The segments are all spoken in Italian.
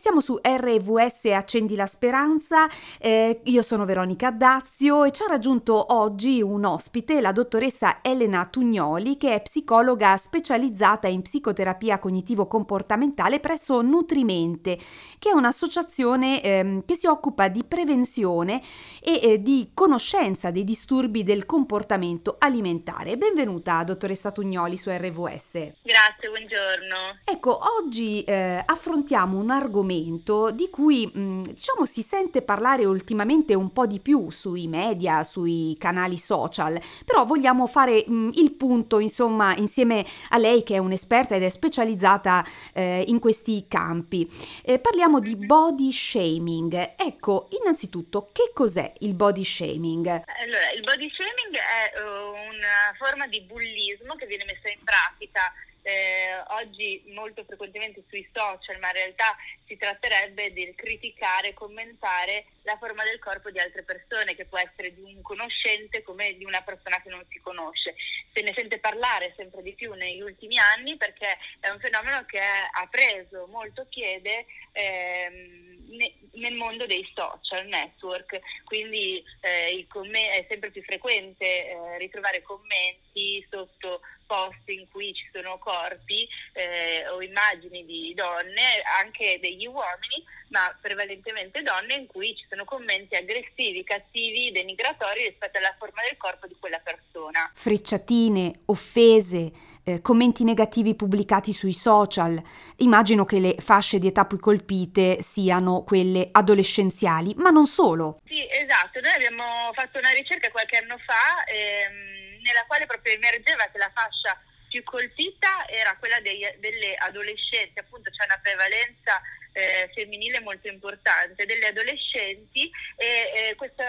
siamo su RVS Accendi la Speranza, eh, io sono Veronica Dazio e ci ha raggiunto oggi un ospite, la dottoressa Elena Tugnoli, che è psicologa specializzata in psicoterapia cognitivo-comportamentale presso Nutrimente, che è un'associazione eh, che si occupa di prevenzione e eh, di conoscenza dei disturbi del comportamento alimentare. Benvenuta, dottoressa Tugnoli, su RVS. Grazie, buongiorno. Ecco, oggi eh, affrontiamo un argomento argomento di cui mh, diciamo si sente parlare ultimamente un po' di più sui media, sui canali social, però vogliamo fare mh, il punto insomma insieme a lei che è un'esperta ed è specializzata eh, in questi campi. Eh, parliamo di body shaming. Ecco, innanzitutto che cos'è il body shaming? Allora, il body shaming è uh, una forma di bullismo che viene messa in pratica eh, oggi molto frequentemente sui social, ma in realtà si tratterebbe di criticare, commentare la forma del corpo di altre persone, che può essere di un conoscente come di una persona che non si conosce. Se ne sente parlare sempre di più negli ultimi anni perché è un fenomeno che ha preso molto piede. Ehm, nel mondo dei social network, quindi eh, comm- è sempre più frequente eh, ritrovare commenti sotto post in cui ci sono corpi eh, o immagini di donne, anche degli uomini, ma prevalentemente donne in cui ci sono commenti aggressivi, cattivi, denigratori rispetto alla forma del corpo di quella persona. Frecciatine, offese, eh, commenti negativi pubblicati sui social. Immagino che le fasce di età più colpite siano quelle adolescenziali, ma non solo. Sì, esatto. Noi abbiamo fatto una ricerca qualche anno fa ehm, nella quale proprio emergeva che la fascia più colpita era quella dei, delle adolescenti, appunto c'è una prevalenza eh, femminile molto importante delle adolescenti e eh, questo,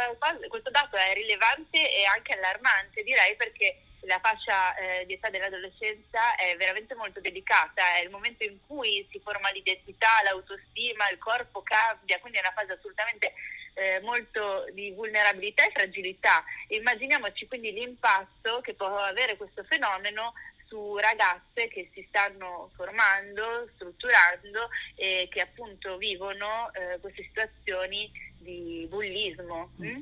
questo dato è rilevante e anche allarmante direi perché la fascia eh, di età dell'adolescenza è veramente molto delicata, è il momento in cui si forma l'identità, l'autostima, il corpo cambia, quindi è una fase assolutamente eh, molto di vulnerabilità e fragilità. Immaginiamoci quindi l'impatto che può avere questo fenomeno su ragazze che si stanno formando, strutturando e che appunto vivono eh, queste situazioni di bullismo. Mm. mm?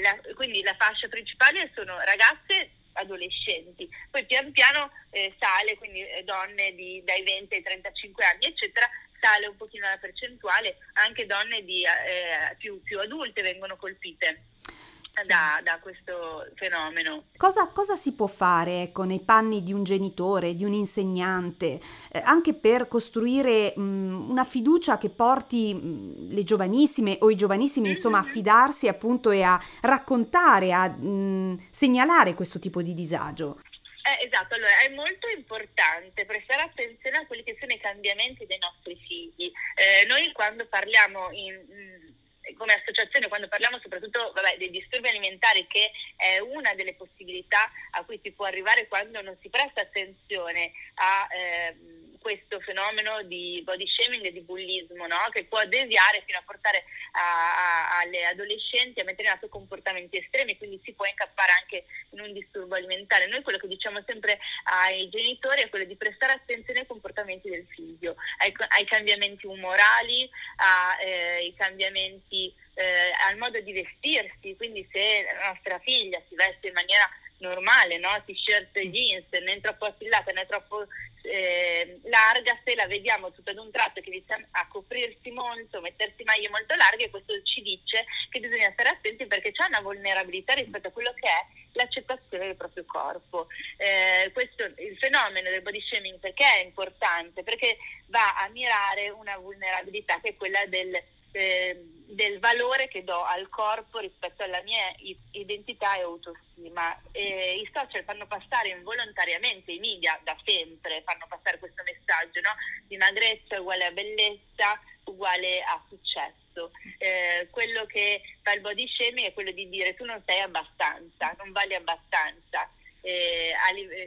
La, quindi la fascia principale sono ragazze adolescenti, poi pian piano eh, sale, quindi eh, donne di, dai 20 ai 35 anni, eccetera, sale un pochino la percentuale, anche donne di, eh, più, più adulte vengono colpite da, da, questo fenomeno. Cosa, cosa, si può fare ecco, nei panni di un genitore, di un insegnante, eh, anche per costruire mh, una fiducia che porti mh, le giovanissime o i giovanissimi insomma a mm-hmm. fidarsi appunto e a raccontare, a mh, segnalare questo tipo di disagio? Eh, esatto, allora è molto importante prestare attenzione a quelli che sono i cambiamenti dei nostri figli. Eh, noi quando parliamo in, come associazione quando parliamo soprattutto vabbè, dei disturbi alimentari che è una delle possibilità a cui si può arrivare quando non si presta attenzione a eh, questo fenomeno di body shaming e di bullismo no? che può deviare fino a portare a, a, alle adolescenti a mettere in atto comportamenti estremi, quindi si può incappare anche in un disturbo alimentare. Noi quello che diciamo sempre ai genitori è quello di prestare attenzione ai comportamenti del figlio, ai, ai cambiamenti umorali, ai eh, cambiamenti eh, al modo di vestirsi, quindi se la nostra figlia si veste in maniera normale, no? t-shirt e jeans, né troppo affillata né troppo eh, larga, se la vediamo tutto ad un tratto che inizia a coprirsi molto, mettersi maglie molto larghe, questo ci dice che bisogna stare attenti perché c'è una vulnerabilità rispetto a quello che è l'accettazione del proprio corpo. Eh, questo, il fenomeno del body shaming perché è importante? Perché va a mirare una vulnerabilità che è quella del eh, del valore che do al corpo rispetto alla mia identità e autostima. E I social fanno passare involontariamente, i media da sempre fanno passare questo messaggio, no? dimagrezza uguale a bellezza, uguale a successo. Eh, quello che fa il body shaming è quello di dire tu non sei abbastanza, non vali abbastanza eh,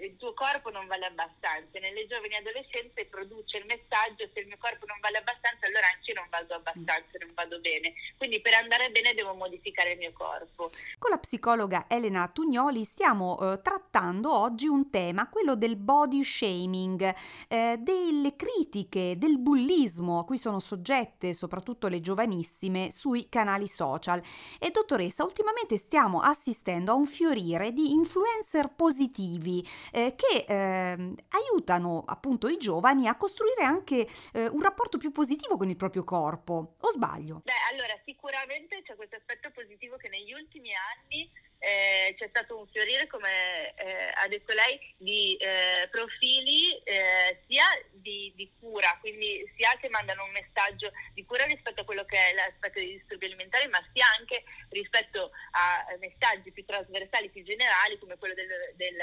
il tuo corpo non vale abbastanza. Nelle giovani adolescenze produce il messaggio se il mio corpo non vale abbastanza allora anche non vado abbastanza, non vado bene. Quindi per andare bene devo modificare il mio corpo. Con la psicologa Elena Tugnoli stiamo eh, trattando oggi un tema, quello del body shaming, eh, delle critiche, del bullismo a cui sono soggette soprattutto le giovanissime sui canali social. E dottoressa, ultimamente stiamo assistendo a un fiorire di influencer positivi eh, che eh, aiutano appunto i giovani a costruire anche eh, un rapporto più positivo con il proprio corpo. O sbaglio? Beh, allora sicuramente c'è questo aspetto positivo che negli ultimi anni eh, c'è stato un fiorire, come eh, ha detto lei, di eh, profili eh, sia di, di, cura, quindi sia che mandano un messaggio di cura rispetto a quello che è l'aspetto dei disturbi alimentari, ma sia anche rispetto a messaggi più trasversali, più generali, come quello del, del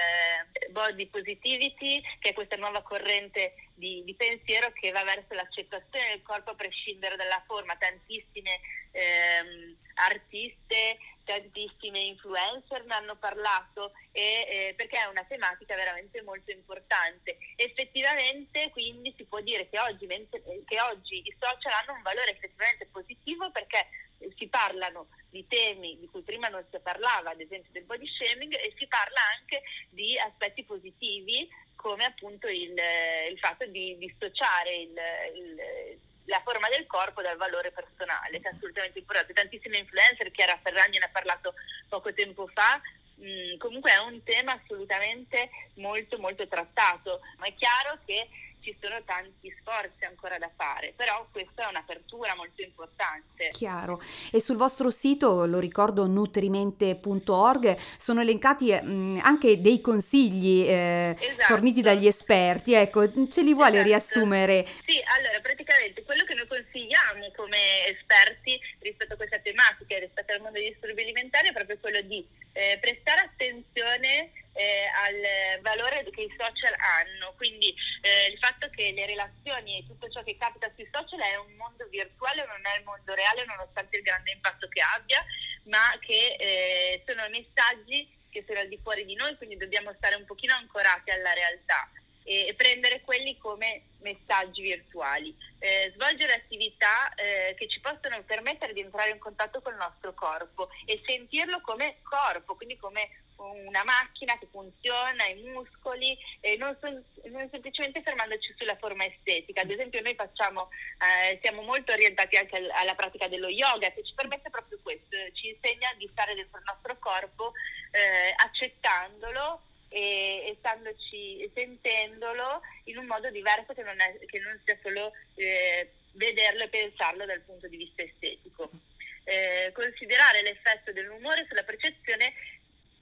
body positivity, che è questa nuova corrente di, di, pensiero che va verso l'accettazione del corpo a prescindere dalla forma. Tantissime ehm, artiste tantissime influencer ne hanno parlato e, eh, perché è una tematica veramente molto importante. Effettivamente quindi si può dire che oggi, che oggi i social hanno un valore effettivamente positivo perché si parlano di temi di cui prima non si parlava, ad esempio del body shaming, e si parla anche di aspetti positivi come appunto il, il fatto di dissociare il, il la forma del corpo dal valore personale, che è assolutamente importante. Tantissime influencer, Chiara Ferragni ne ha parlato poco tempo fa, mh, mm, comunque è un tema assolutamente molto molto trattato, ma è chiaro che ci sono tanti sforzi ancora da fare, però questa è un'apertura molto importante. Chiaro. E sul vostro sito, lo ricordo, nutrimente.org, sono elencati mh, mm, anche dei consigli eh, esatto. forniti dagli esperti. Ecco, ce li vuole esatto. riassumere? Sì, allora praticamente quello che noi consigliamo come esperti rispetto a questa tematica, rispetto al mondo degli disturbi alimentari, è proprio quello di eh, prestare attenzione eh, al valore che i social hanno, quindi eh, il fatto che le relazioni e tutto ciò che capita sui social è un mondo virtuale, non è il mondo reale nonostante il grande impatto che abbia, ma che eh, sono messaggi che sono al di fuori di noi, quindi dobbiamo stare un pochino ancorati alla realtà e prendere quelli come messaggi virtuali, eh, svolgere attività eh, che ci possono permettere di entrare in contatto con il nostro corpo e sentirlo come corpo, quindi come una macchina che funziona, i muscoli, e non, son, non semplicemente fermandoci sulla forma estetica. Ad esempio noi facciamo, eh, siamo molto orientati anche alla pratica dello yoga che ci permette proprio questo, ci insegna di stare dentro il nostro corpo eh, accettandolo e, e standoci, sentendolo in un modo diverso che non, è, che non sia solo eh, vederlo e pensarlo dal punto di vista estetico. Eh, considerare l'effetto dell'umore sulla percezione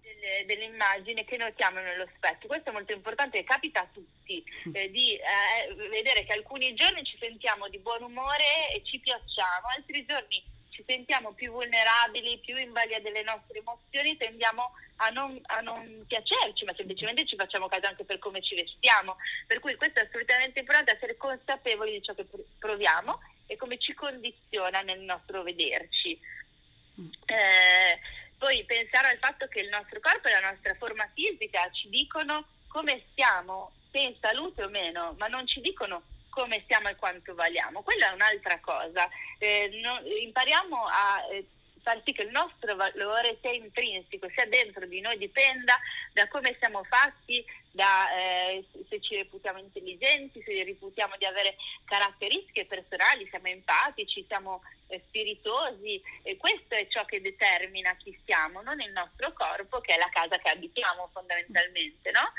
delle, dell'immagine che notiamo nello specchio. Questo è molto importante capita a tutti, eh, di eh, vedere che alcuni giorni ci sentiamo di buon umore e ci piacciamo, altri giorni ci sentiamo più vulnerabili, più in balia delle nostre emozioni, tendiamo a non, a non, piacerci, ma semplicemente ci facciamo caso anche per come ci vestiamo. Per cui questo è assolutamente importante, essere consapevoli di ciò che proviamo e come ci condiziona nel nostro vederci. Mm. Eh, poi pensare al fatto che il nostro corpo e la nostra forma fisica ci dicono come stiamo, se in salute o meno, ma non ci dicono come siamo e quanto valiamo. Quella è un'altra cosa. Eh, no, impariamo a eh, far sì che il nostro valore sia intrinseco, sia dentro di noi, dipenda da come siamo fatti, da eh, se ci reputiamo intelligenti, se reputiamo di avere caratteristiche personali, siamo empatici, siamo eh, spiritosi e questo è ciò che determina chi siamo, non il nostro corpo che è la casa che abitiamo fondamentalmente, no?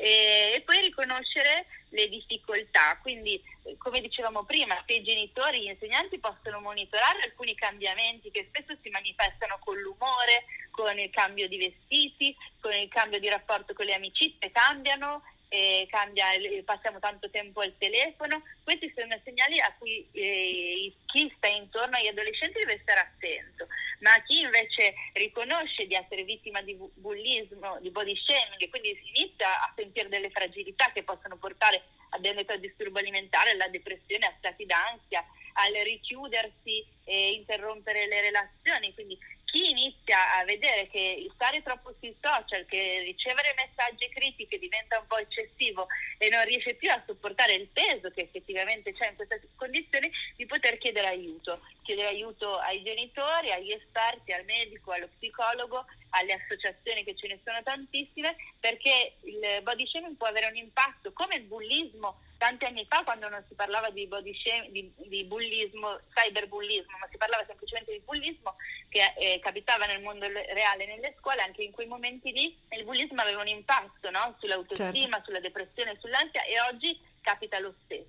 E, e poi riconoscere le difficoltà. Quindi, eh, come dicevamo prima, se i genitori gli insegnanti possono monitorare alcuni cambiamenti che spesso si manifestano con l'umore, con il cambio di vestiti, con il cambio di rapporto con le amicizie, cambiano eh, cambia, passiamo tanto tempo al telefono, questi sono segnali a cui eh, chi sta intorno agli adolescenti deve stare attento, ma chi invece riconosce di essere vittima di bullismo, di body shaming quindi si inizia a sentire delle fragilità che possono portare ad un disturbo alimentare, alla depressione, a stati d'ansia, al richiudersi e interrompere le relazioni, quindi chi inizia a vedere che stare troppo sui social, che ricevere messaggi critiche diventa un po' eccessivo e non riesce più a sopportare il peso che effettivamente c'è in questa condizione, di poter chiedere aiuto, chiedere aiuto ai genitori, agli esperti, al medico, allo psicologo, alle associazioni che ce ne sono tantissime, perché il body shaming può avere un impatto come il bullismo tanti anni fa quando non si parlava di, body shaming, di, di bullismo, cyberbullismo, ma si parlava semplicemente di bullismo che eh, capitava nel mondo reale nelle scuole, anche in quei momenti lì il bullismo aveva un impatto no? sull'autostima, certo. sulla depressione, sull'ansia e oggi capita lo stesso.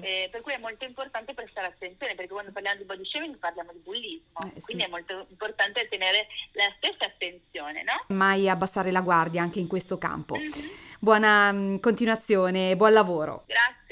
Eh, per cui è molto importante prestare attenzione perché quando parliamo di body shaming parliamo di bullismo, eh, quindi sì. è molto importante tenere la stessa attenzione. No? Mai abbassare la guardia anche in questo campo. Mm-hmm. Buona mm, continuazione, buon lavoro. Grazie.